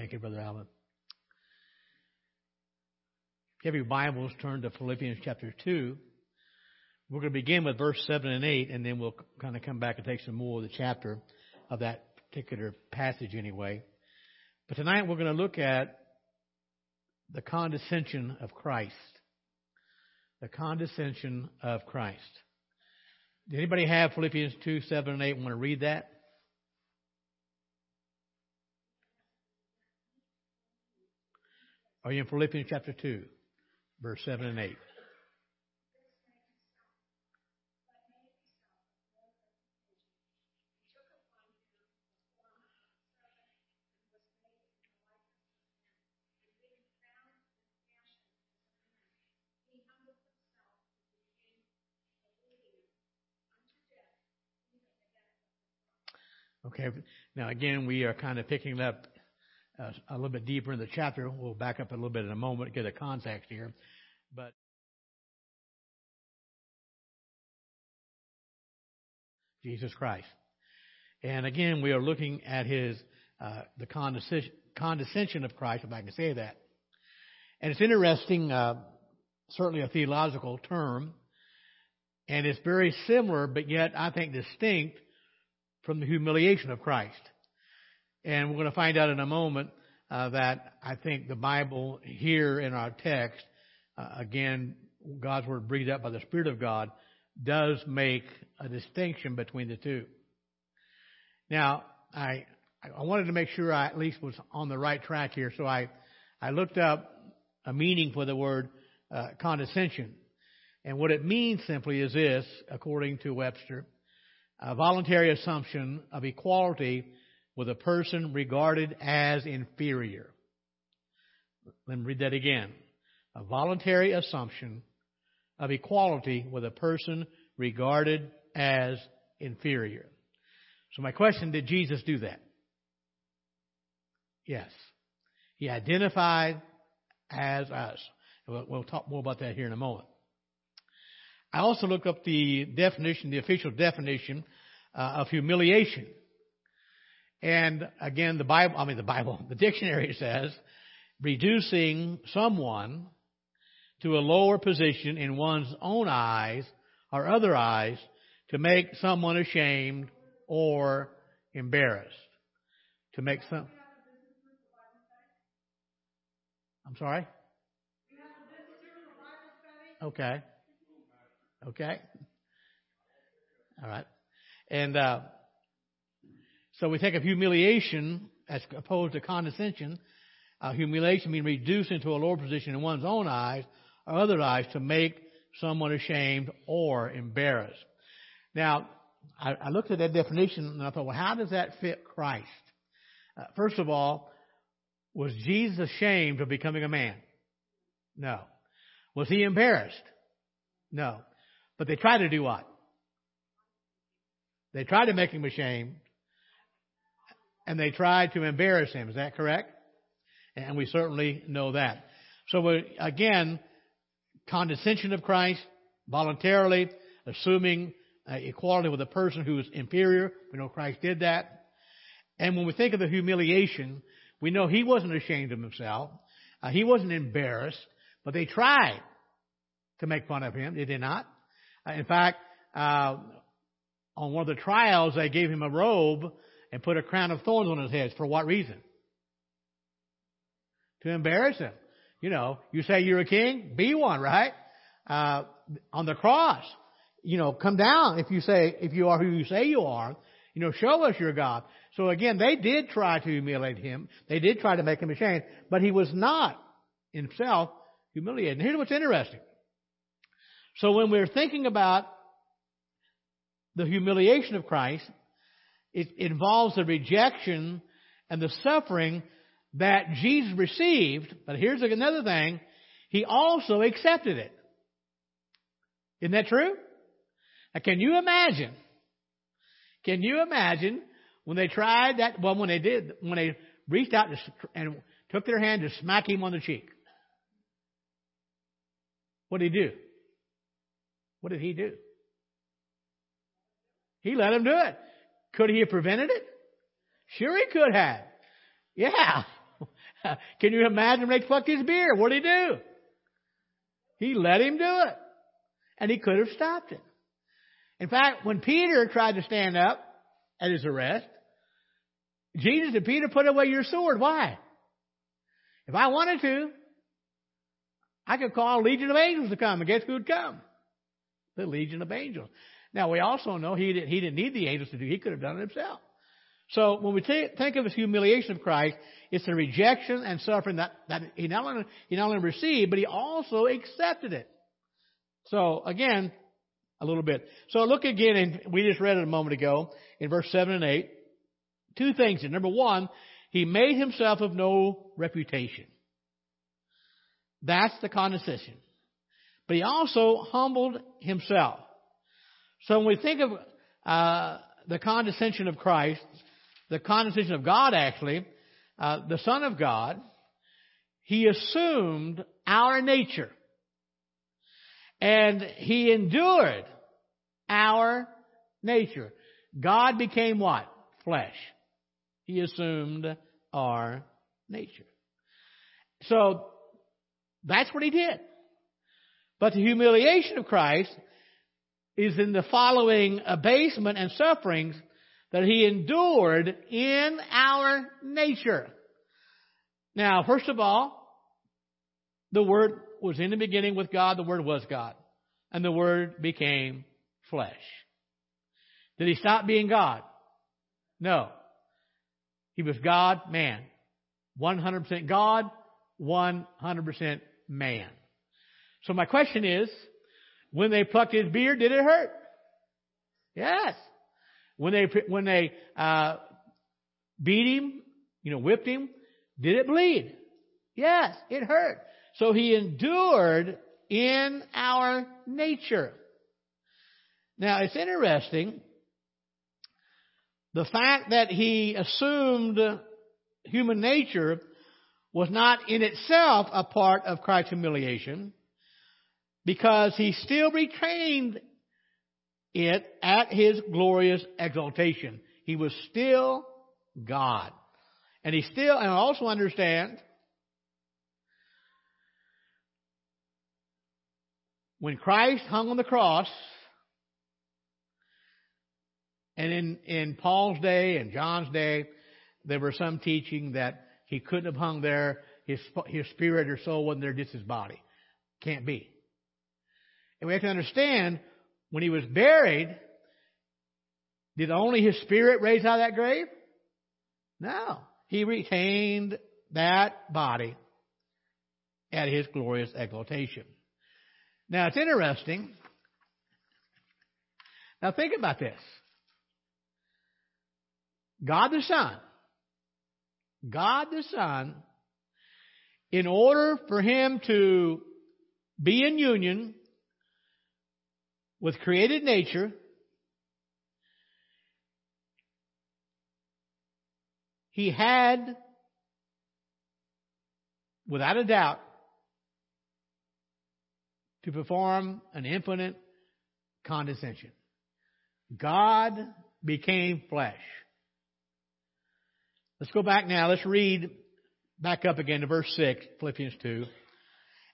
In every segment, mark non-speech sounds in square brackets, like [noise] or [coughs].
Thank you, Brother Allen. If you have your Bibles, turn to Philippians chapter 2. We're going to begin with verse 7 and 8, and then we'll kind of come back and take some more of the chapter of that particular passage anyway. But tonight we're going to look at the condescension of Christ. The condescension of Christ. Does anybody have Philippians 2, 7, and 8 want to read that? Are you in Philippians chapter 2, verse 7 and 8? Okay. Now again, we are kind of picking up uh, a little bit deeper in the chapter. We'll back up a little bit in a moment get a context here. But Jesus Christ. And again, we are looking at his uh, the condescension, condescension of Christ, if I can say that. And it's interesting, uh, certainly a theological term, and it's very similar, but yet I think distinct from the humiliation of Christ. And we're going to find out in a moment uh, that I think the Bible here in our text, uh, again, God's word breathed out by the Spirit of God, does make a distinction between the two. Now, I I wanted to make sure I at least was on the right track here, so I I looked up a meaning for the word uh, condescension, and what it means simply is this, according to Webster a voluntary assumption of equality with a person regarded as inferior. Let me read that again. A voluntary assumption of equality with a person regarded as inferior. So my question, did Jesus do that? Yes. He identified as us. We'll talk more about that here in a moment. I also looked up the definition, the official definition uh, of humiliation. And again, the Bible, I mean the Bible, [laughs] the dictionary says, reducing someone to a lower position in one's own eyes or other eyes to make someone ashamed or embarrassed. To make some. I'm sorry? Okay. Okay? All right. And uh, so we think of humiliation as opposed to condescension. Uh, humiliation means reduced into a lower position in one's own eyes or other eyes to make someone ashamed or embarrassed. Now, I, I looked at that definition and I thought, well, how does that fit Christ? Uh, first of all, was Jesus ashamed of becoming a man? No. Was he embarrassed? No. But they tried to do what? They tried to make him ashamed. And they tried to embarrass him. Is that correct? And we certainly know that. So again, condescension of Christ, voluntarily assuming uh, equality with a person who is inferior. We know Christ did that. And when we think of the humiliation, we know he wasn't ashamed of himself. Uh, he wasn't embarrassed, but they tried to make fun of him. did They did not. Uh, in fact, uh, on one of the trials, they gave him a robe and put a crown of thorns on his head. For what reason? To embarrass him. You know, you say you're a king, be one, right? Uh, on the cross, you know, come down if you say, if you are who you say you are, you know, show us your God. So again, they did try to humiliate him. They did try to make him ashamed, but he was not himself humiliated. And here's what's interesting. So when we're thinking about the humiliation of Christ, it involves the rejection and the suffering that Jesus received. But here's another thing. He also accepted it. Isn't that true? Now, can you imagine? Can you imagine when they tried that? Well, when they did, when they reached out and took their hand to smack him on the cheek. What did he do? What did he do? He let him do it. Could he have prevented it? Sure he could have. Yeah. [laughs] Can you imagine when they plucked his beard? What did he do? He let him do it. And he could have stopped it. In fact, when Peter tried to stand up at his arrest, Jesus and Peter put away your sword. Why? If I wanted to, I could call a legion of angels to come, and guess who would come? The legion of angels. Now we also know he didn't, he didn't need the angels to do; he could have done it himself. So when we t- think of his humiliation of Christ, it's the rejection and suffering that, that he not only he not only received, but he also accepted it. So again, a little bit. So look again, and we just read it a moment ago in verse seven and eight. Two things. Number one, he made himself of no reputation. That's the condescension. But he also humbled himself. So when we think of uh, the condescension of Christ, the condescension of God actually, uh, the Son of God, he assumed our nature. And he endured our nature. God became what? Flesh. He assumed our nature. So, that's what he did. But the humiliation of Christ is in the following abasement and sufferings that he endured in our nature. Now, first of all, the Word was in the beginning with God, the Word was God. And the Word became flesh. Did he stop being God? No. He was God, man. 100% God, 100% man. So my question is, when they plucked his beard, did it hurt? Yes. When they when they uh, beat him, you know, whipped him, did it bleed? Yes, it hurt. So he endured in our nature. Now it's interesting. The fact that he assumed human nature was not in itself a part of Christ's humiliation because he still retained it at his glorious exaltation. He was still God. And he still, and also understand, when Christ hung on the cross, and in, in Paul's day and John's day, there were some teaching that he couldn't have hung there. His, his spirit or soul wasn't there, just his body. Can't be. And we have to understand when he was buried, did only his spirit raise out of that grave? No. He retained that body at his glorious exaltation. Now it's interesting. Now think about this. God the Son, God the Son, in order for him to be in union with created nature, he had, without a doubt, to perform an infinite condescension. God became flesh. Let's go back now. Let's read back up again to verse 6, Philippians 2.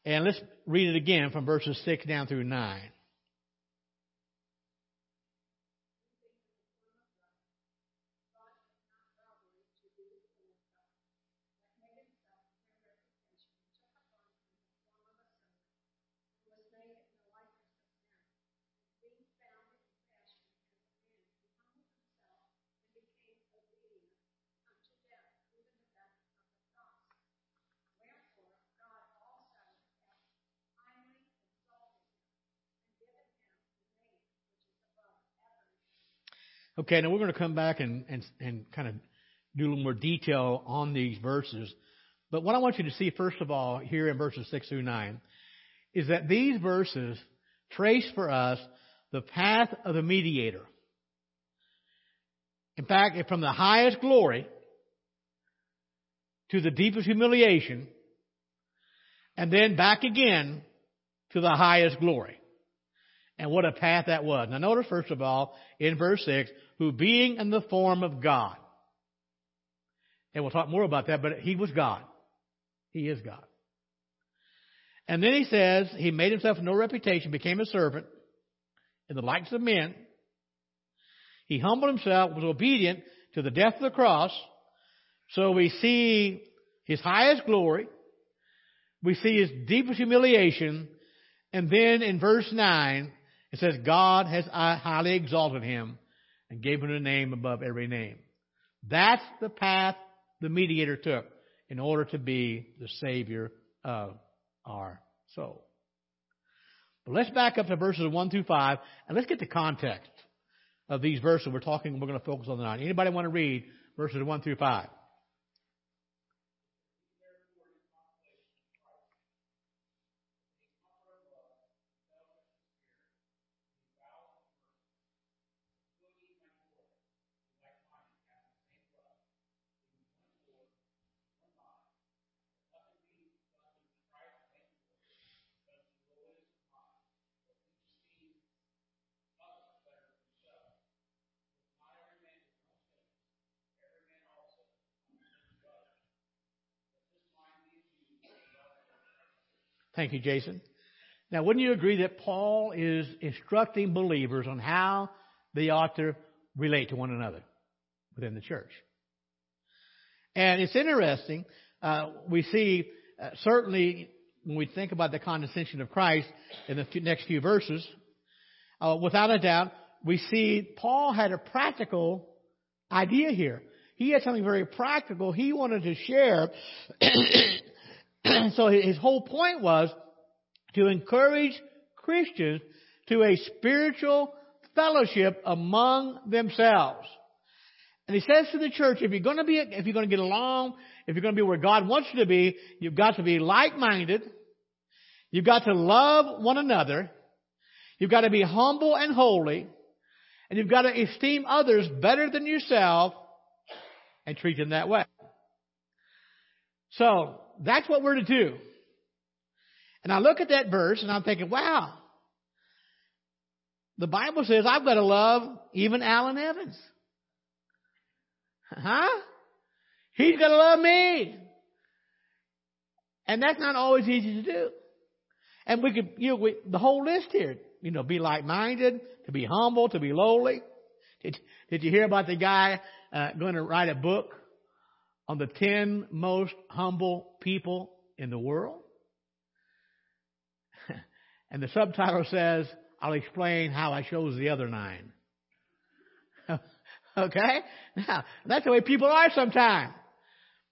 And let's read it again from verses 6 down through 9. Okay, now we're going to come back and, and, and kind of do a little more detail on these verses. But what I want you to see, first of all, here in verses 6 through 9, is that these verses trace for us the path of the mediator. In fact, from the highest glory to the deepest humiliation, and then back again to the highest glory. And what a path that was. Now notice first of all, in verse 6, who being in the form of God. And we'll talk more about that, but he was God. He is God. And then he says he made himself no reputation, became a servant in the likeness of men. He humbled himself, was obedient to the death of the cross. So we see his highest glory. We see his deepest humiliation. And then in verse 9, it says, God has uh, highly exalted him and gave him a name above every name. That's the path the mediator took in order to be the Savior of our soul. But let's back up to verses 1 through 5 and let's get the context of these verses we're talking, we're going to focus on tonight. Anybody want to read verses 1 through 5? Thank you, Jason. Now, wouldn't you agree that Paul is instructing believers on how they ought to relate to one another within the church? And it's interesting. Uh, we see uh, certainly when we think about the condescension of Christ in the next few verses, uh, without a doubt, we see Paul had a practical idea here. He had something very practical he wanted to share [clears throat] so his whole point was to encourage Christians to a spiritual fellowship among themselves. And he says to the church, if you're going to be, if you're going to get along, if you're going to be where God wants you to be, you've got to be like-minded. You've got to love one another. You've got to be humble and holy. And you've got to esteem others better than yourself and treat them that way. So, that's what we're to do. And I look at that verse and I'm thinking, wow, the Bible says I've got to love even Alan Evans. Huh? He's got to love me. And that's not always easy to do. And we could, you know, we, the whole list here, you know, be like-minded, to be humble, to be lowly. Did, did you hear about the guy uh, going to write a book on the 10 most humble people in the world. [laughs] and the subtitle says, I'll explain how I chose the other nine. [laughs] okay? Now, that's the way people are sometimes.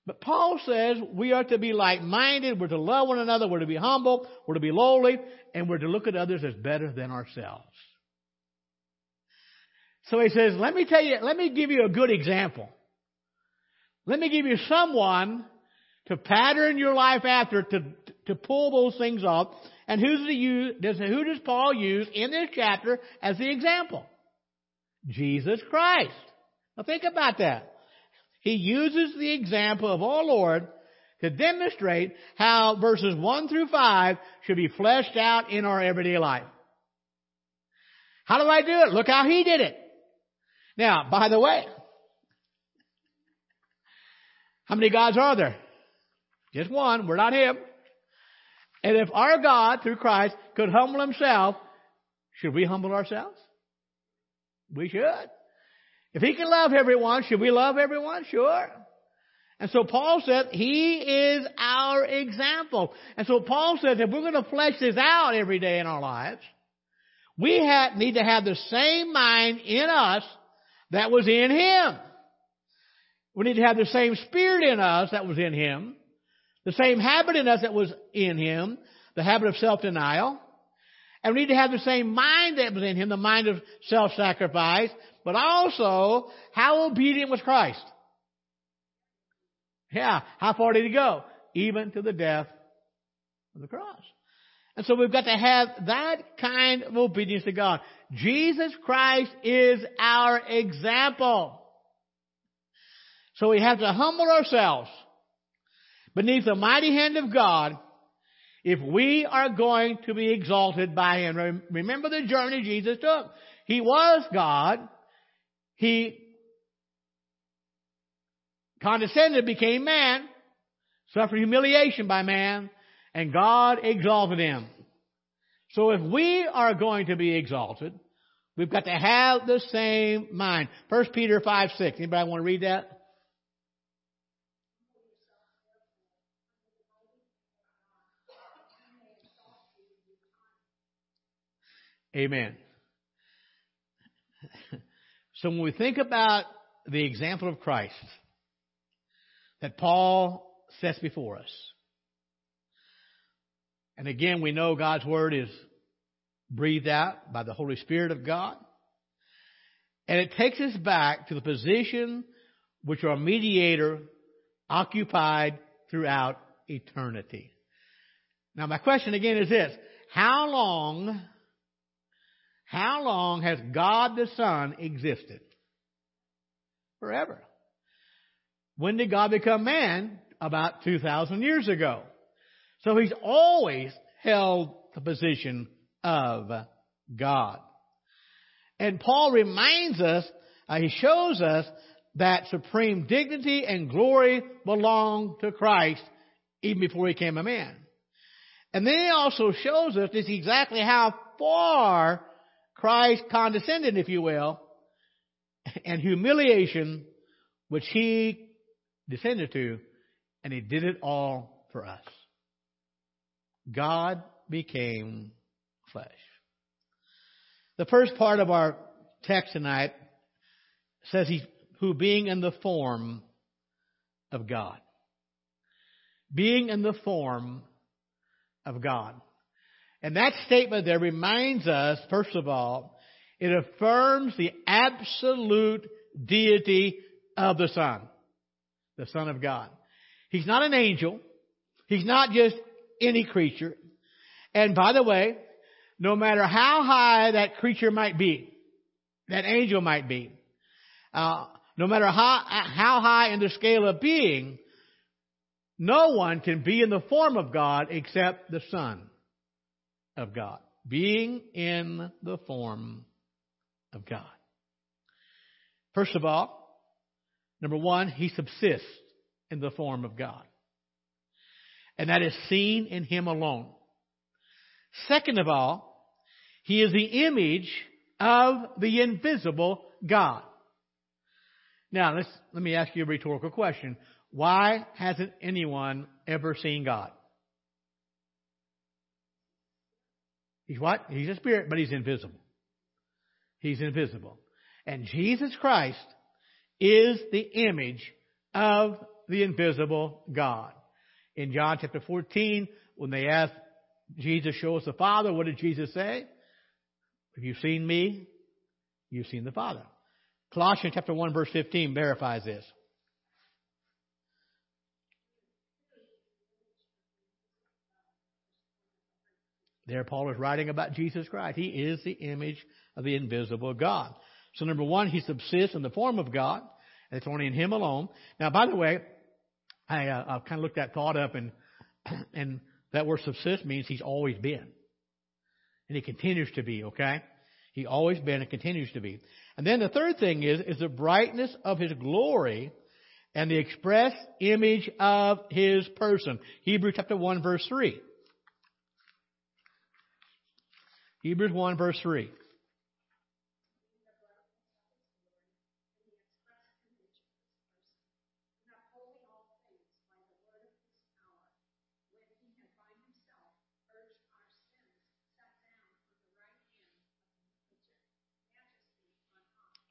But Paul says we are to be like-minded, we're to love one another, we're to be humble, we're to be lowly, and we're to look at others as better than ourselves. So he says, let me tell you, let me give you a good example. Let me give you someone to pattern your life after to, to pull those things off. And who's the use, does, who does Paul use in this chapter as the example? Jesus Christ. Now think about that. He uses the example of our Lord to demonstrate how verses 1 through 5 should be fleshed out in our everyday life. How do I do it? Look how he did it. Now, by the way, how many gods are there? Just one. We're not him. And if our God, through Christ, could humble himself, should we humble ourselves? We should. If he can love everyone, should we love everyone? Sure. And so Paul said, He is our example. And so Paul says, if we're going to flesh this out every day in our lives, we have, need to have the same mind in us that was in Him. We need to have the same spirit in us that was in him, the same habit in us that was in him, the habit of self-denial. And we need to have the same mind that was in him, the mind of self-sacrifice, but also how obedient was Christ. Yeah, how far did he go? Even to the death of the cross. And so we've got to have that kind of obedience to God. Jesus Christ is our example. So we have to humble ourselves beneath the mighty hand of God if we are going to be exalted by Him. Remember the journey Jesus took. He was God. He condescended, became man, suffered humiliation by man, and God exalted him. So if we are going to be exalted, we've got to have the same mind. 1 Peter 5, 6. Anybody want to read that? Amen. [laughs] So when we think about the example of Christ that Paul sets before us, and again, we know God's Word is breathed out by the Holy Spirit of God. And it takes us back to the position which our mediator occupied throughout eternity. Now my question again is this. How long, how long has God the Son existed? Forever. When did God become man? About 2,000 years ago. So he's always held the position of God. And Paul reminds us, uh, he shows us that supreme dignity and glory belong to Christ even before he became a man. And then he also shows us this exactly how far Christ condescended, if you will, and humiliation which he descended to, and he did it all for us. God became flesh. The first part of our text tonight says he who being in the form of God. Being in the form of God. And that statement there reminds us, first of all, it affirms the absolute deity of the Son. The Son of God. He's not an angel. He's not just any creature. And by the way, no matter how high that creature might be, that angel might be, uh, no matter how, how high in the scale of being, no one can be in the form of God except the Son of God. Being in the form of God. First of all, number one, he subsists in the form of God and that is seen in him alone. Second of all, he is the image of the invisible God. Now, let's, let me ask you a rhetorical question. Why hasn't anyone ever seen God? He's what? He's a spirit, but he's invisible. He's invisible. And Jesus Christ is the image of the invisible God in John chapter 14, when they asked Jesus, show us the Father, what did Jesus say? If you've seen me, you've seen the Father. Colossians chapter 1 verse 15 verifies this. There Paul is writing about Jesus Christ. He is the image of the invisible God. So number one, he subsists in the form of God. It's only in him alone. Now, by the way, I, uh, kind of looked that thought up, and [clears throat] and that word subsist means he's always been, and he continues to be. Okay, he always been and continues to be. And then the third thing is is the brightness of his glory, and the express image of his person. Hebrews chapter one verse three. Hebrews one verse three.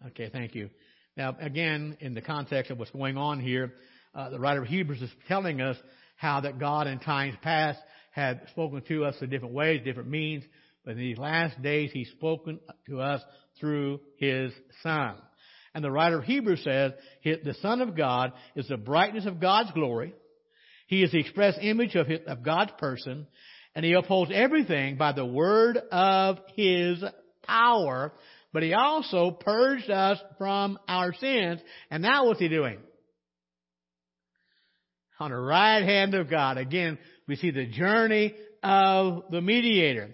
Okay, thank you. Now, again, in the context of what's going on here, uh, the writer of Hebrews is telling us how that God in times past had spoken to us in different ways, different means, but in these last days He's spoken to us through His Son. And the writer of Hebrews says, the Son of God is the brightness of God's glory. He is the express image of, his, of God's person, and He upholds everything by the word of His power but he also purged us from our sins. And now what's he doing? On the right hand of God. Again, we see the journey of the mediator.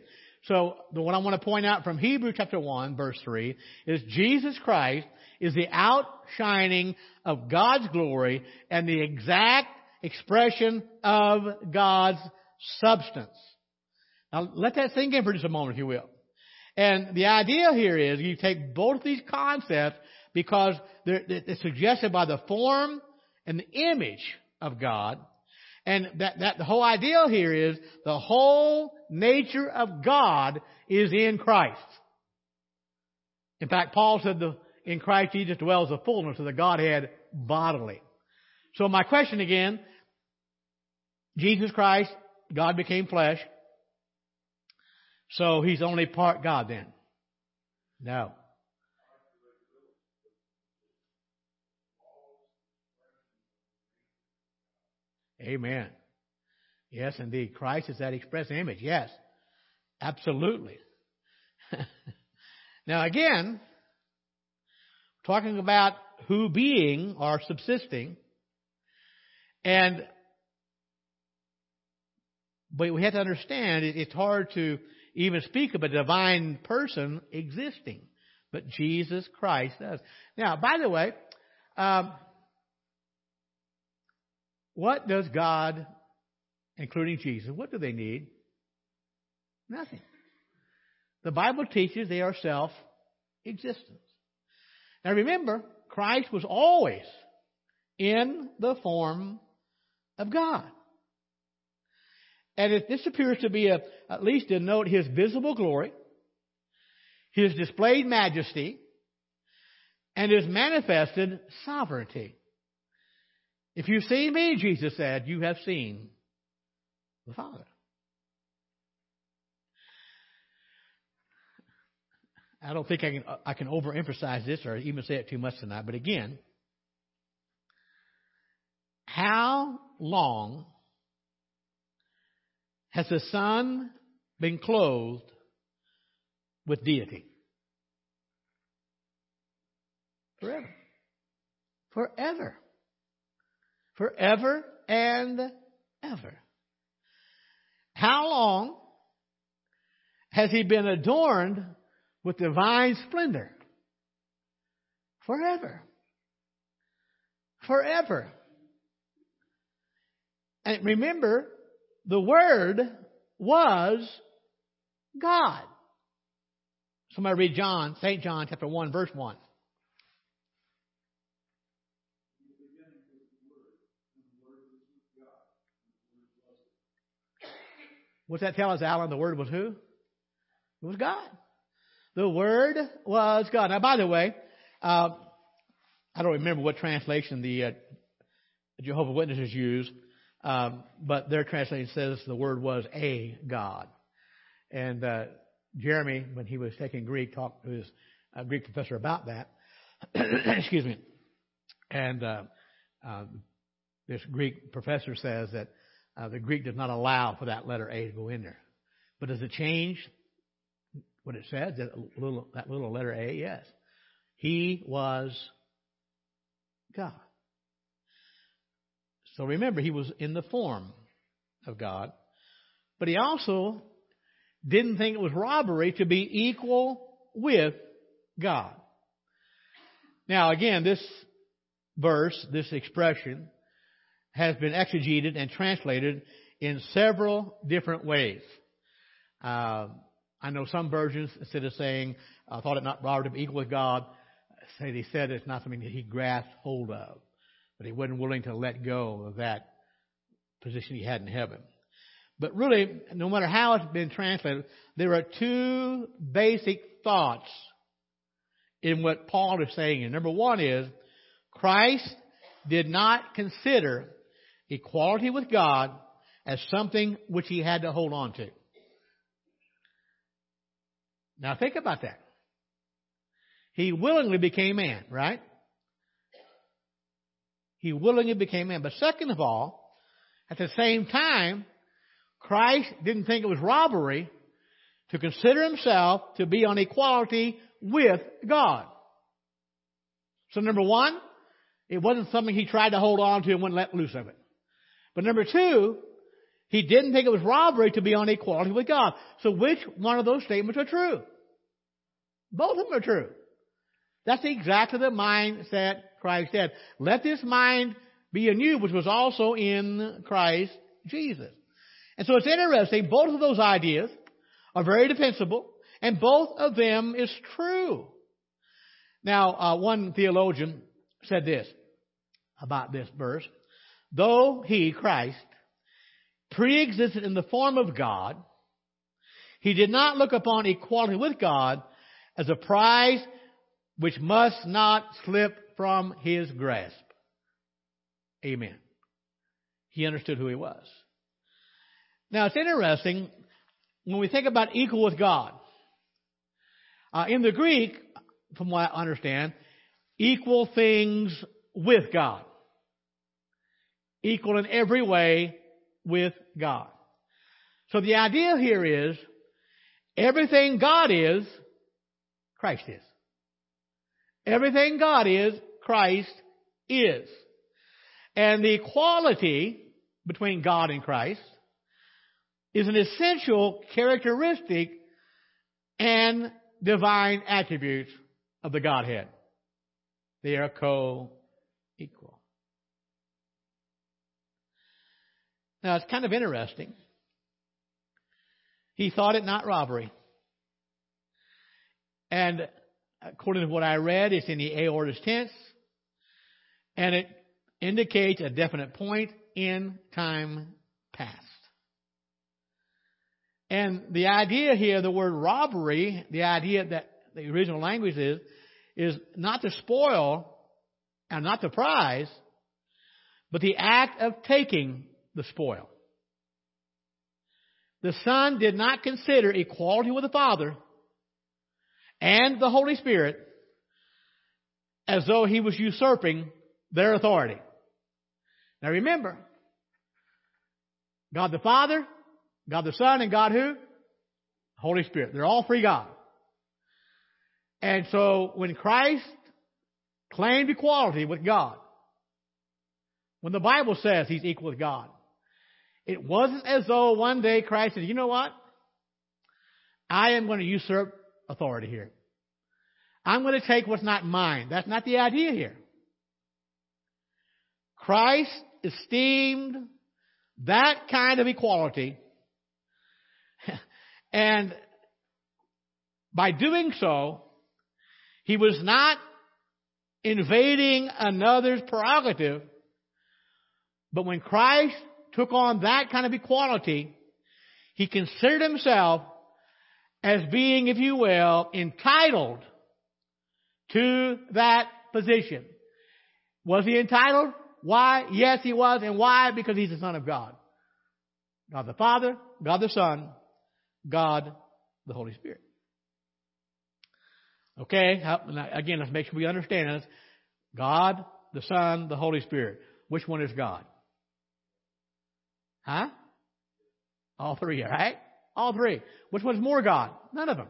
So the what I want to point out from Hebrew chapter 1 verse 3 is Jesus Christ is the outshining of God's glory and the exact expression of God's substance. Now let that sink in for just a moment, if you will. And the idea here is you take both these concepts because they're, they're suggested by the form and the image of God. And that, that the whole idea here is the whole nature of God is in Christ. In fact, Paul said the, in Christ Jesus dwells the fullness of the Godhead bodily. So my question again, Jesus Christ, God became flesh. So he's only part God then? No. Amen. Yes, indeed. Christ is that express image. Yes. Absolutely. [laughs] now again, talking about who being or subsisting, and but we have to understand it's hard to even speak of a divine person existing, but Jesus Christ does. Now, by the way, um, what does God, including Jesus, what do they need? Nothing. The Bible teaches they are self existence. Now remember, Christ was always in the form of God. And this appears to be a, at least to note his visible glory, his displayed majesty, and his manifested sovereignty. If you see me, Jesus said, you have seen the Father. I don't think I can, I can overemphasize this or even say it too much tonight, but again, how long has the Son been clothed with deity? Forever. Forever. Forever and ever. How long has he been adorned with divine splendor? Forever. Forever. And remember, the Word was God. Somebody read John, St. John chapter 1, verse 1. What's that tell us, Alan? The Word was who? It was God. The Word was God. Now, by the way, uh, I don't remember what translation the uh, Jehovah Witnesses use. Um, but their translation says the word was a God. And uh, Jeremy, when he was taking Greek, talked to his uh, Greek professor about that. [clears throat] Excuse me. And uh, um, this Greek professor says that uh, the Greek does not allow for that letter A to go in there. But does it change what it says? That little, that little letter A? Yes. He was God. So remember, he was in the form of God, but he also didn't think it was robbery to be equal with God. Now again, this verse, this expression, has been exegeted and translated in several different ways. Uh, I know some versions, instead of saying, I thought it not robbery to be equal with God, say they said it's not something that he grasped hold of but he wasn't willing to let go of that position he had in heaven. But really, no matter how it's been translated, there are two basic thoughts in what Paul is saying. And number one is, Christ did not consider equality with God as something which he had to hold on to. Now think about that. He willingly became man, right? He willingly became man. But second of all, at the same time, Christ didn't think it was robbery to consider himself to be on equality with God. So number one, it wasn't something he tried to hold on to and wouldn't let loose of it. But number two, he didn't think it was robbery to be on equality with God. So which one of those statements are true? Both of them are true. That's exactly the mindset Christ had. Let this mind be in you, which was also in Christ Jesus. And so it's interesting, both of those ideas are very defensible, and both of them is true. Now, uh, one theologian said this about this verse. Though he, Christ, pre-existed in the form of God, he did not look upon equality with God as a prize which must not slip from his grasp. Amen. He understood who he was. Now it's interesting when we think about equal with God. Uh, in the Greek, from what I understand, equal things with God. Equal in every way with God. So the idea here is everything God is, Christ is. Everything God is, Christ is. And the equality between God and Christ is an essential characteristic and divine attribute of the Godhead. They are co-equal. Now it's kind of interesting. He thought it not robbery. And according to what I read, it's in the aorist tense. And it indicates a definite point in time past. And the idea here, the word robbery, the idea that the original language is, is not to spoil and not the prize, but the act of taking the spoil. The Son did not consider equality with the Father and the Holy Spirit as though he was usurping their authority. Now remember, God the Father, God the Son, and God who? Holy Spirit. They're all three God. And so when Christ claimed equality with God, when the Bible says he's equal with God, it wasn't as though one day Christ said, you know what? I am going to usurp authority here. I'm going to take what's not mine. That's not the idea here. Christ esteemed that kind of equality [laughs] and by doing so, he was not invading another's prerogative, but when Christ took on that kind of equality, he considered himself as being, if you will, entitled to that position. Was he entitled? Why? Yes, he was. And why? Because he's the Son of God. God the Father, God the Son, God the Holy Spirit. Okay, again, let's make sure we understand this. God, the Son, the Holy Spirit. Which one is God? Huh? All three, right? All three. Which one's more God? None of them.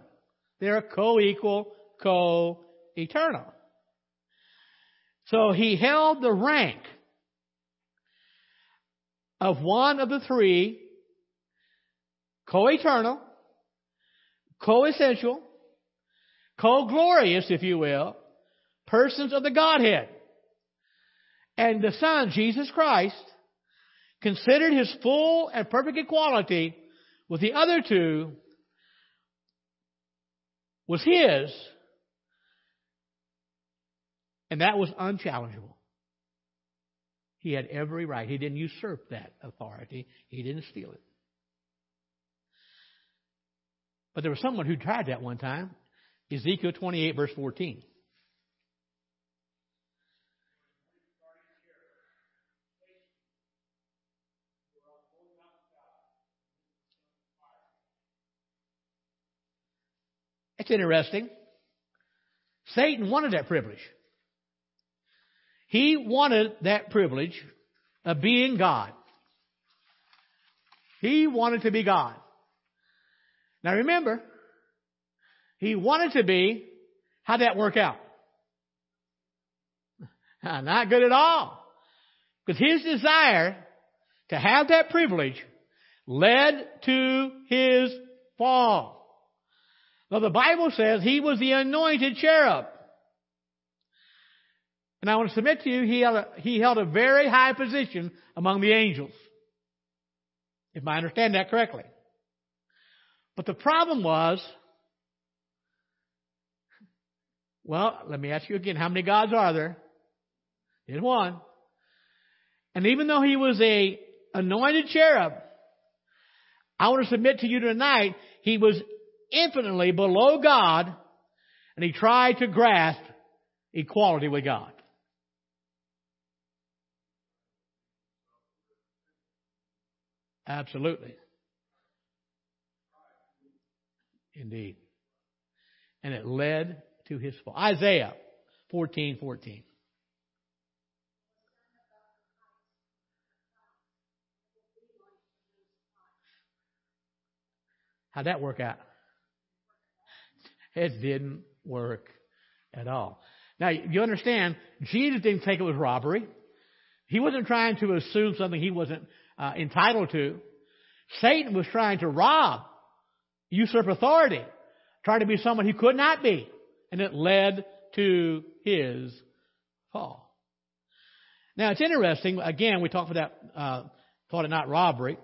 They're co-equal, co-eternal. So he held the rank of one of the three co-eternal, co-essential, co-glorious, if you will, persons of the Godhead. And the Son, Jesus Christ, considered his full and perfect equality with the other two was his, and that was unchallengeable. He had every right. He didn't usurp that authority. He didn't steal it. But there was someone who tried that one time. Ezekiel 28, verse 14. Interesting. Satan wanted that privilege. He wanted that privilege of being God. He wanted to be God. Now remember, he wanted to be, how'd that work out? [laughs] Not good at all. Because his desire to have that privilege led to his fall. Now the Bible says he was the anointed cherub. And I want to submit to you, he held a, he held a very high position among the angels. If I understand that correctly. But the problem was, well, let me ask you again, how many gods are there? There's one. And even though he was a anointed cherub, I want to submit to you tonight, he was infinitely below God and he tried to grasp equality with God. Absolutely. Indeed. And it led to his fall. Isaiah 14, 14. How'd that work out? It didn't work at all. Now, you understand, Jesus didn't think it was robbery. He wasn't trying to assume something he wasn't uh, entitled to. Satan was trying to rob, usurp authority, try to be someone he could not be. And it led to his fall. Now, it's interesting. Again, we talked about uh, thought it not robbery.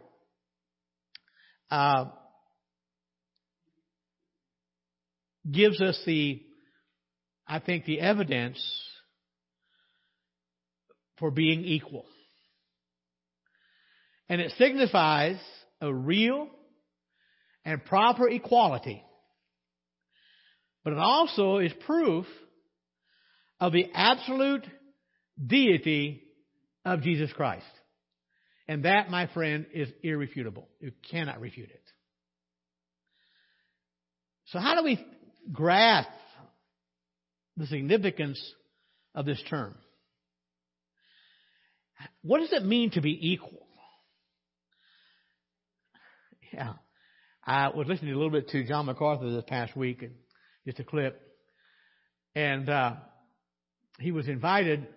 Uh, gives us the, I think, the evidence for being equal. And it signifies a real and proper equality. But it also is proof of the absolute deity of Jesus Christ. And that, my friend, is irrefutable. You cannot refute it. So how do we grasp the significance of this term? What does it mean to be equal? Yeah. I was listening a little bit to John MacArthur this past week, and just a clip. And uh, he was invited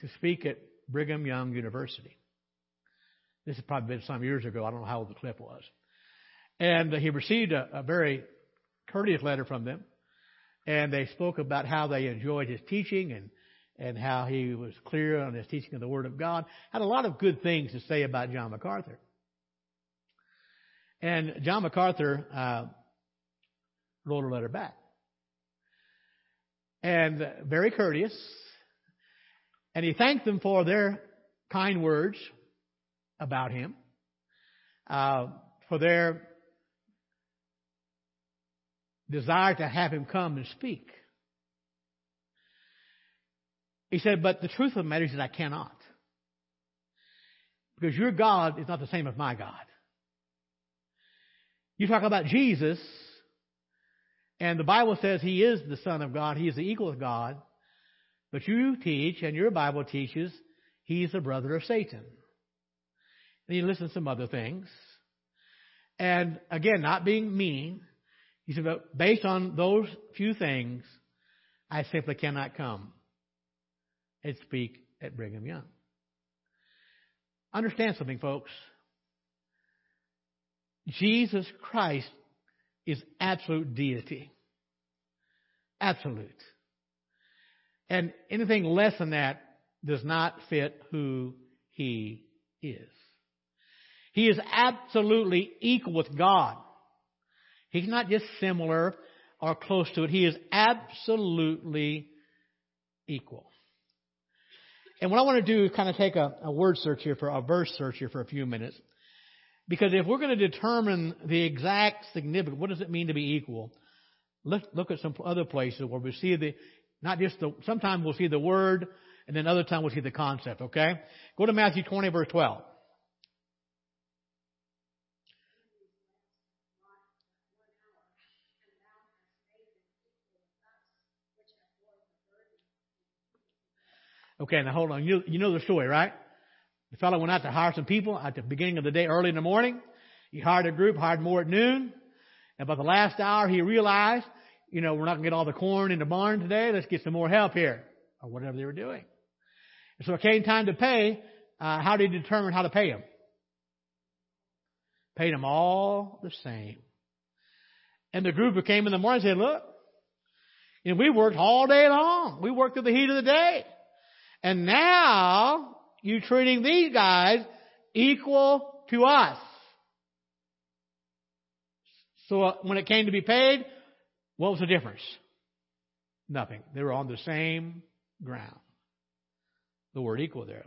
to speak at Brigham Young University. This has probably been some years ago. I don't know how old the clip was. And uh, he received a, a very courteous letter from them. And they spoke about how they enjoyed his teaching and, and how he was clear on his teaching of the Word of God. Had a lot of good things to say about John MacArthur. And John MacArthur uh, wrote a letter back. And very courteous. And he thanked them for their kind words about him, uh, for their desire to have him come and speak. He said, but the truth of the matter is that I cannot. Because your God is not the same as my God. You talk about Jesus, and the Bible says he is the Son of God, he is the equal of God. But you teach, and your Bible teaches, he's the brother of Satan. And he listen to some other things. And again, not being mean, he said, but based on those few things, I simply cannot come and speak at Brigham Young. Understand something, folks. Jesus Christ is absolute deity. Absolute. And anything less than that does not fit who he is. He is absolutely equal with God. He's not just similar or close to it. He is absolutely equal. And what I want to do is kind of take a, a word search here for a verse search here for a few minutes. Because if we're going to determine the exact significance, what does it mean to be equal? Let's look at some other places where we see the, not just the, sometimes we'll see the word, and then other times we'll see the concept, okay? Go to Matthew 20 verse 12. Okay, now hold on. You, you know the story, right? The fellow went out to hire some people at the beginning of the day, early in the morning. He hired a group, hired more at noon. And by the last hour, he realized, you know, we're not going to get all the corn in the barn today. Let's get some more help here, or whatever they were doing. And so it came time to pay. Uh, how did he determine how to pay them? Paid them all the same. And the group who came in the morning said, look, know, we worked all day long. We worked through the heat of the day. And now you're treating these guys equal to us. So uh, when it came to be paid, what was the difference? Nothing. They were on the same ground. The word equal there.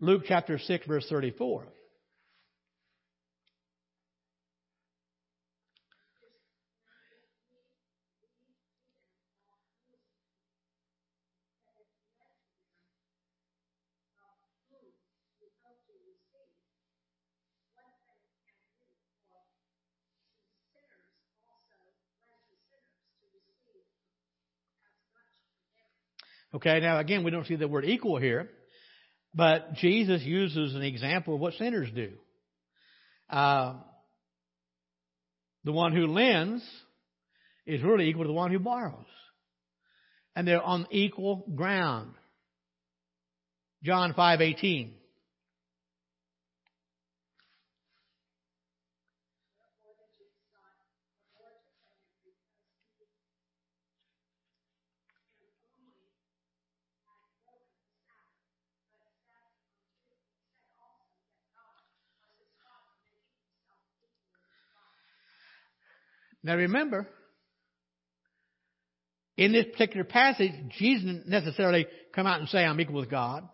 Luke chapter 6 verse 34. Okay, now again, we don't see the word equal here, but Jesus uses an example of what sinners do. Uh, the one who lends is really equal to the one who borrows. And they're on equal ground. John 5:18 Now remember, in this particular passage, Jesus didn't necessarily come out and say, I'm equal with God.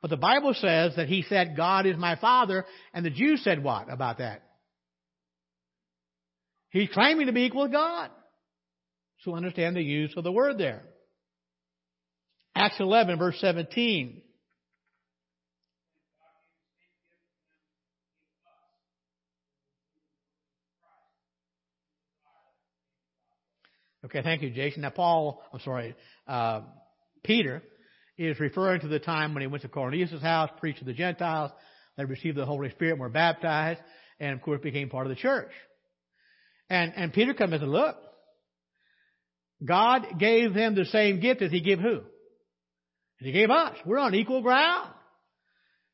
But the Bible says that he said, God is my Father, and the Jews said what about that? He's claiming to be equal with God. So understand the use of the word there. Acts 11, verse 17. Okay, thank you, Jason. Now, Paul, I'm sorry, uh, Peter is referring to the time when he went to Cornelius' house, preached to the Gentiles, they received the Holy Spirit, and were baptized, and of course became part of the church. And, and Peter comes and said, look, God gave them the same gift as he gave who? He gave us. We're on equal ground.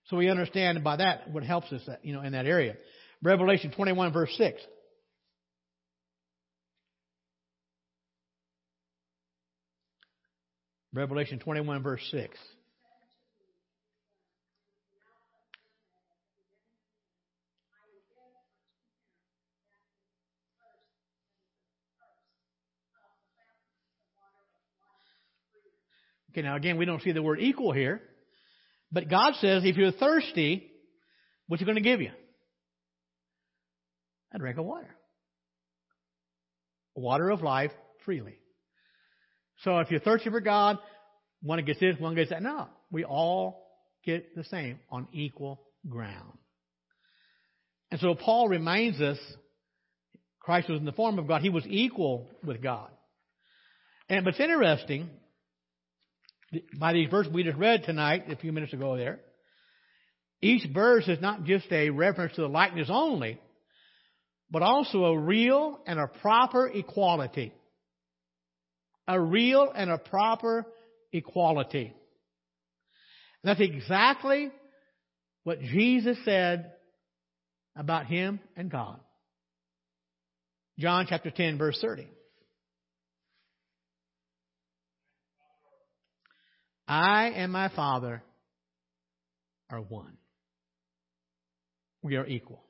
So we understand by that what helps us, you know, in that area. Revelation 21 verse 6. Revelation 21, verse 6. Okay, now again, we don't see the word equal here, but God says if you're thirsty, what's He going to give you? A drink of water. Water of life freely. So if you're thirsty for God, one gets this, one gets that. No, we all get the same on equal ground. And so Paul reminds us Christ was in the form of God. He was equal with God. And but it's interesting, by these verses we just read tonight, a few minutes ago there, each verse is not just a reference to the likeness only, but also a real and a proper equality a real and a proper equality. That's exactly what Jesus said about him and God. John chapter 10 verse 30. I and my Father are one. We are equal.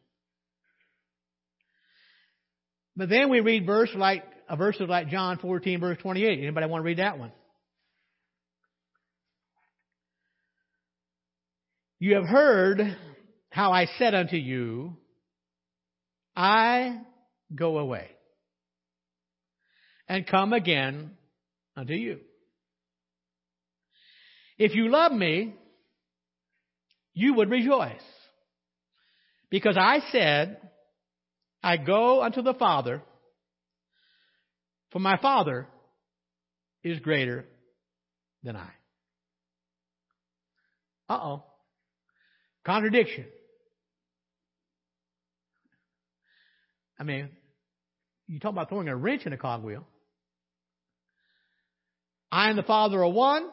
But then we read verse like a verse like John 14, verse 28. Anybody want to read that one? You have heard how I said unto you, I go away and come again unto you. If you love me, you would rejoice. Because I said, I go unto the Father, for my Father is greater than I. Uh oh. Contradiction. I mean, you talk about throwing a wrench in a cogwheel. I and the Father are one,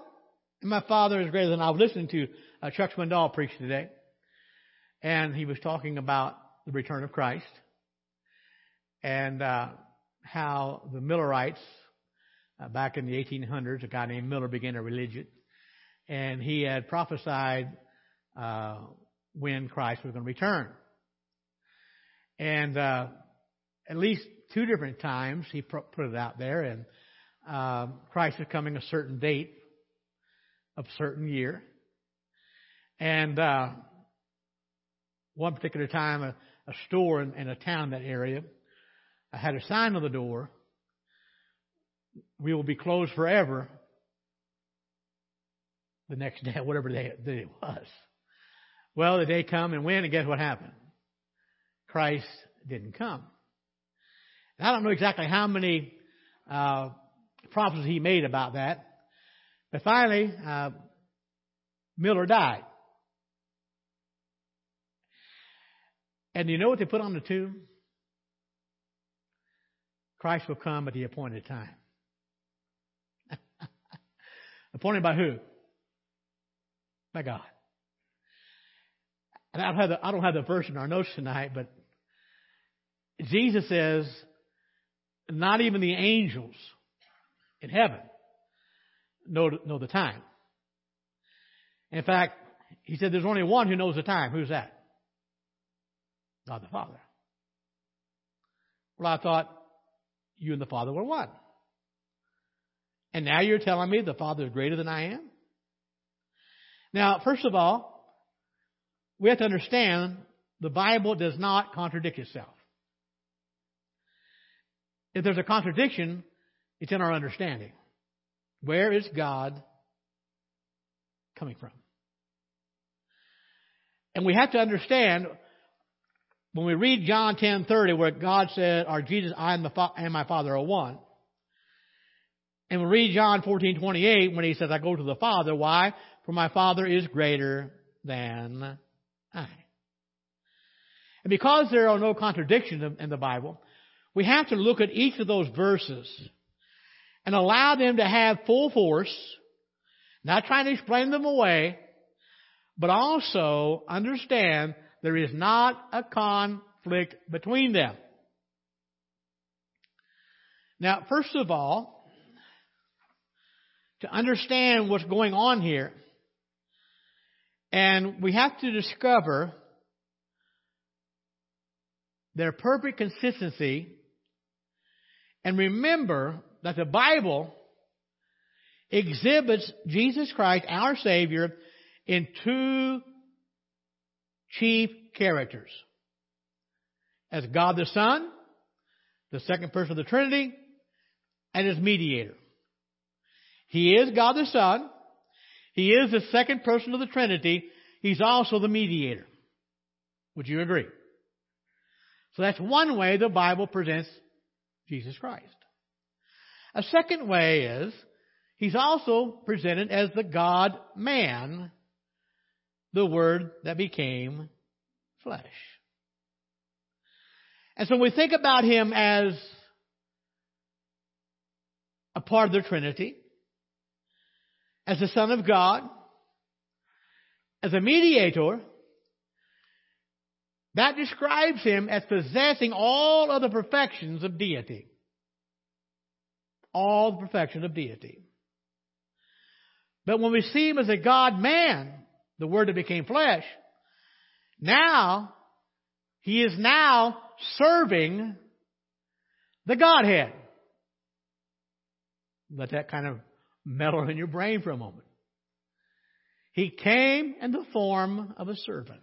and my Father is greater than I. I was listening to uh, Chuck Swindoll preach today, and he was talking about the return of Christ. And uh, how the Millerites, uh, back in the 1800s, a guy named Miller began a religion. and he had prophesied uh, when Christ was going to return. And uh, at least two different times he put it out there, and uh, Christ is coming a certain date of certain year. And uh, one particular time, a, a store in, in, a town in that area I had a sign on the door, we will be closed forever the next day, [laughs] whatever day, it was. Well, the day come and went, and guess what happened? Christ didn't come. And I don't know exactly how many uh, prophecies he made about that, but finally, uh, Miller died. And you know what they put on the tomb? Christ will come at the appointed time. [laughs] appointed by who? By God. And I don't, have the, I don't have the verse in our notes tonight, but Jesus says, not even the angels in heaven know, know the time. In fact, he said there's only one who knows the time. Who's that? God the Father. Well, I thought you and the Father were one. And now you're telling me the Father is greater than I am? Now, first of all, we have to understand the Bible does not contradict itself. If there's a contradiction, it's in our understanding. Where is God coming from? And we have to understand when we read John 10:30 where God said, "Or Jesus, I and, the, and my Father are one." And we read John 14:28 when he says, "I go to the Father." Why? For my Father is greater than I. And because there are no contradictions in the Bible, we have to look at each of those verses and allow them to have full force, not trying to explain them away, but also understand there is not a conflict between them. Now, first of all, to understand what's going on here, and we have to discover their perfect consistency and remember that the Bible exhibits Jesus Christ, our Savior, in two chief characters. As God the Son, the second person of the Trinity, and as mediator. He is God the Son, he is the second person of the Trinity. He's also the mediator. Would you agree? So that's one way the Bible presents Jesus Christ. A second way is he's also presented as the God man, the Word that became flesh. And so we think about him as a part of the Trinity as the Son of God, as a mediator, that describes him as possessing all of the perfections of deity. All the perfection of deity. But when we see him as a God man, the Word that became flesh, now, he is now serving the Godhead. Let that kind of mellow in your brain for a moment. He came in the form of a servant.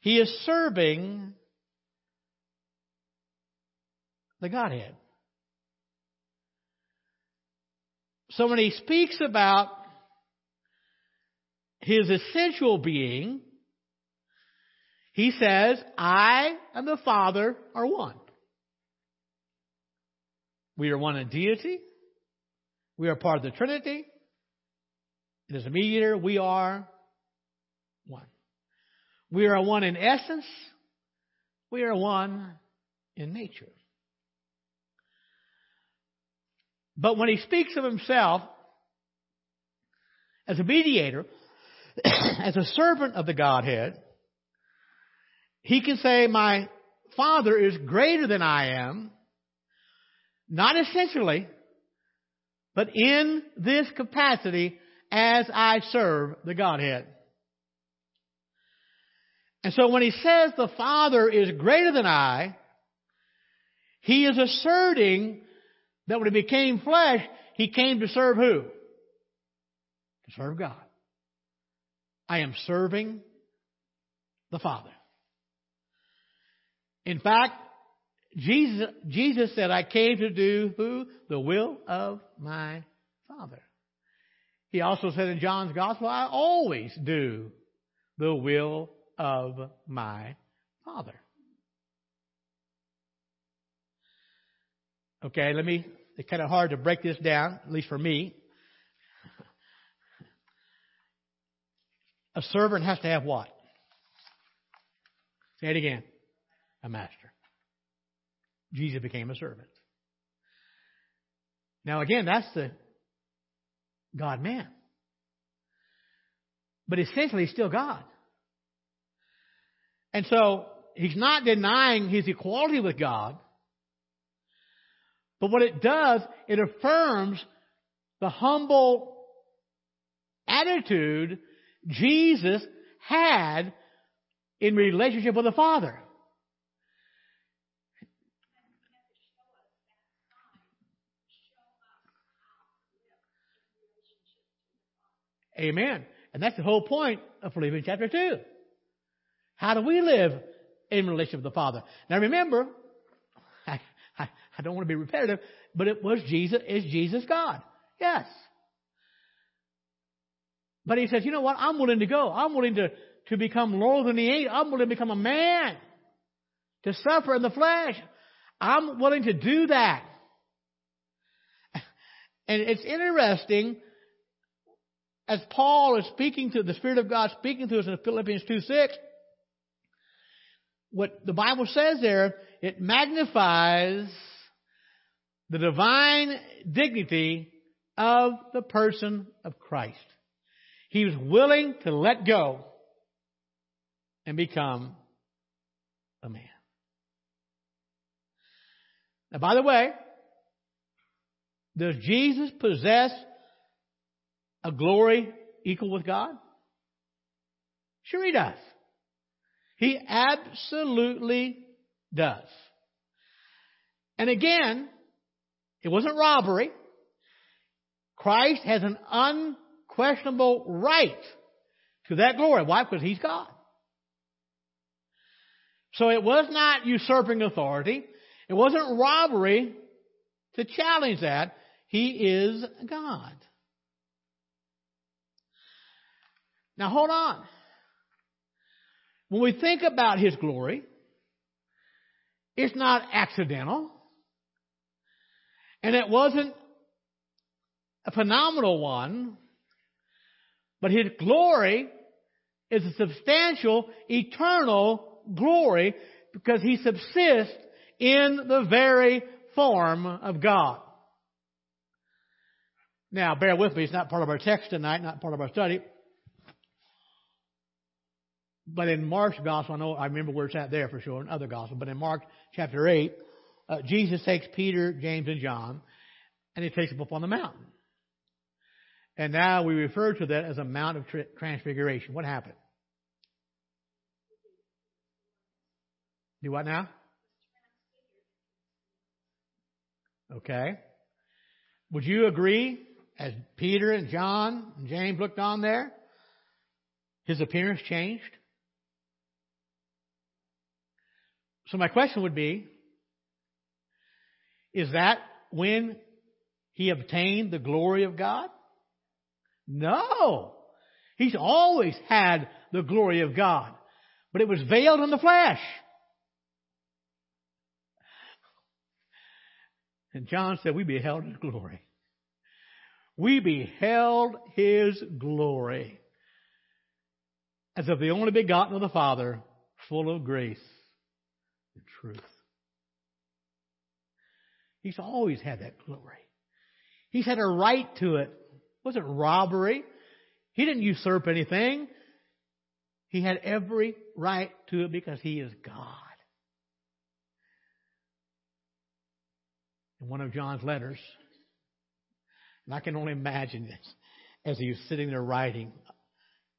He is serving the Godhead. So when he speaks about his essential being, he says, I and the Father are one. We are one in deity. We are part of the Trinity. And as a mediator, we are one. We are one in essence. We are one in nature. But when he speaks of himself as a mediator, [coughs] as a servant of the Godhead, he can say, My Father is greater than I am, not essentially, but in this capacity as I serve the Godhead. And so when he says the Father is greater than I, he is asserting that when he became flesh, he came to serve who? To serve God. I am serving the Father. In fact, Jesus, Jesus said, I came to do who? The will of my Father. He also said in John's Gospel, I always do the will of my Father. Okay, let me, it's kind of hard to break this down, at least for me. A servant has to have what? Say it again. A master. Jesus became a servant. Now again, that's the God man. But essentially, he's still God. And so, he's not denying his equality with God. But what it does, it affirms the humble attitude Jesus had in relationship with the Father. Amen. And that's the whole point of Philippians chapter 2. How do we live in relationship with the Father? Now remember, I, I, I don't want to be repetitive, but it was Jesus, is Jesus God? Yes. But he says, you know what? I'm willing to go. I'm willing to, to become lower than the eight. I'm willing to become a man. To suffer in the flesh. I'm willing to do that. [laughs] And it's interesting as Paul is speaking to the Spirit of God speaking to us in Philippians 2 6, what the Bible says there, it magnifies the divine dignity of the person of Christ. He was willing to let go and become a man. Now, by the way, does Jesus possess a glory equal with God? Sure, he does. He absolutely does. And again, it wasn't robbery. Christ has an unquestionable right to that glory. Why? Because he's God. So it was not usurping authority. It wasn't robbery to challenge that. He is God. Now hold on. When we think about His glory, it's not accidental. And it wasn't a phenomenal one, but His glory is a substantial, eternal glory because He subsists in the very form of God. Now, bear with me, it's not part of our text tonight, not part of our study. But in Mark's gospel, I know I remember where it's at there for sure, in other gospel, but in Mark chapter 8, uh, Jesus takes Peter, James, and John, and he takes them up on the mountain. And now we refer to that as a Mount of Transfiguration. What happened? Do what now? Okay. Would you agree, as Peter and John and James looked on there, his appearance changed? So my question would be, is that when he obtained the glory of God? No. He's always had the glory of God, but it was veiled in the flesh. And John said, we beheld his glory. We beheld his glory as of the only begotten of the Father, full of grace and truth. He's always had that glory. He's had a right to it. Wasn't robbery. He didn't usurp anything. He had every right to it because he is God. In one of John's letters, and I can only imagine this, as he was sitting there writing,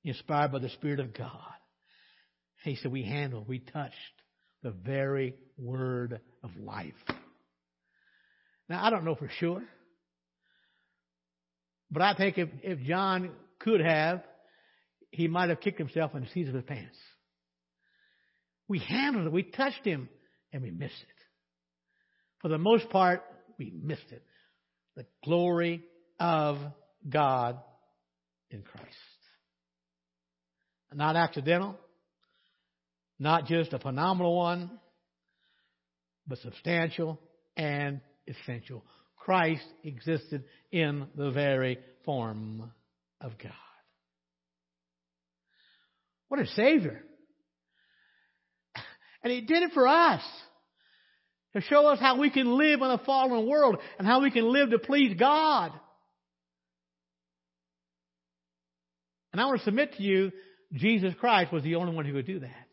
inspired by the Spirit of God. He said, We handled, we touched the very word of life. Now, I don't know for sure, but I think if, if John could have, he might have kicked himself in the seat of his pants. We handled it, we touched him, and we missed it. For the most part, we missed it. The glory of God in Christ. Not accidental, not just a phenomenal one, but substantial and essential. Christ existed in the very form of God. What a Savior. And He did it for us. To show us how we can live in a fallen world and how we can live to please God. And I want to submit to you, Jesus Christ was the only one who could do that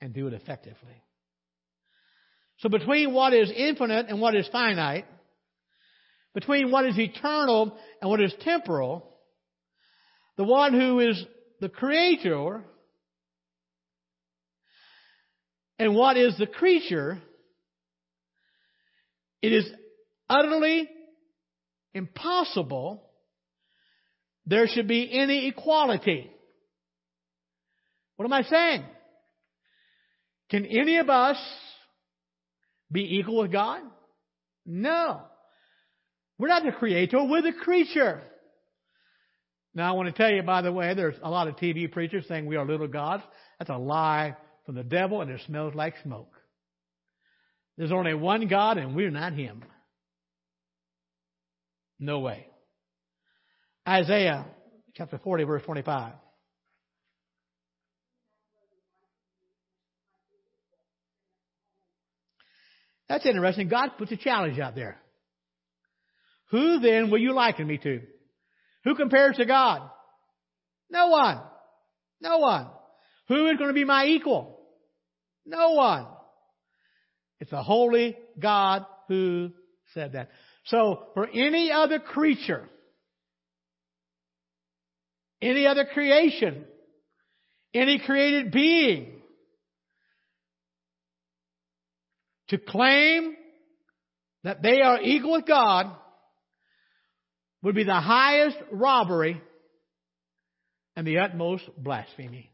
and do it effectively. So between what is infinite and what is finite, between what is eternal and what is temporal, the one who is the creator and what is the creature, it is utterly impossible there should be any equality. What am I saying? Can any of us be equal with God? No. We're not the creator, we're the creature. Now, I want to tell you, by the way, there's a lot of TV preachers saying we are little gods. That's a lie from the devil, and it smells like smoke. There's only one God, and we're not Him. No way. Isaiah chapter 40, verse 25. That's interesting. God puts a challenge out there. Who then will you liken me to? Who compares to God? No one. No one. Who is going to be my equal? No one. It's a holy God who said that. So for any other creature, any other creation, any created being to claim that they are equal with God would be the highest robbery and the utmost blasphemy.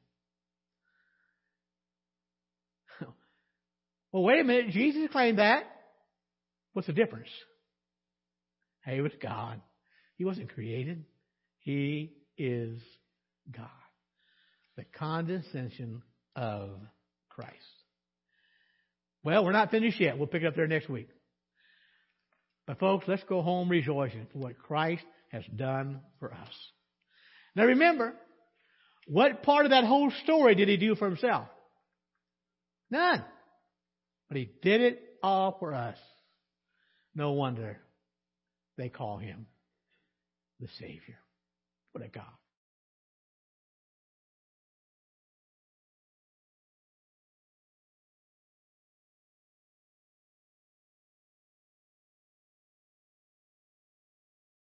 [laughs] Well, wait a minute. Jesus claimed that. What's the difference? He was God. He wasn't created. He is God. The condescension of Christ. Well, we're not finished yet. We'll pick it up there next week. But folks, let's go home rejoicing for what Christ has done for us. Now remember, what part of that whole story did he do for himself? None. But he did it all for us. No wonder they call him the Savior. What a God.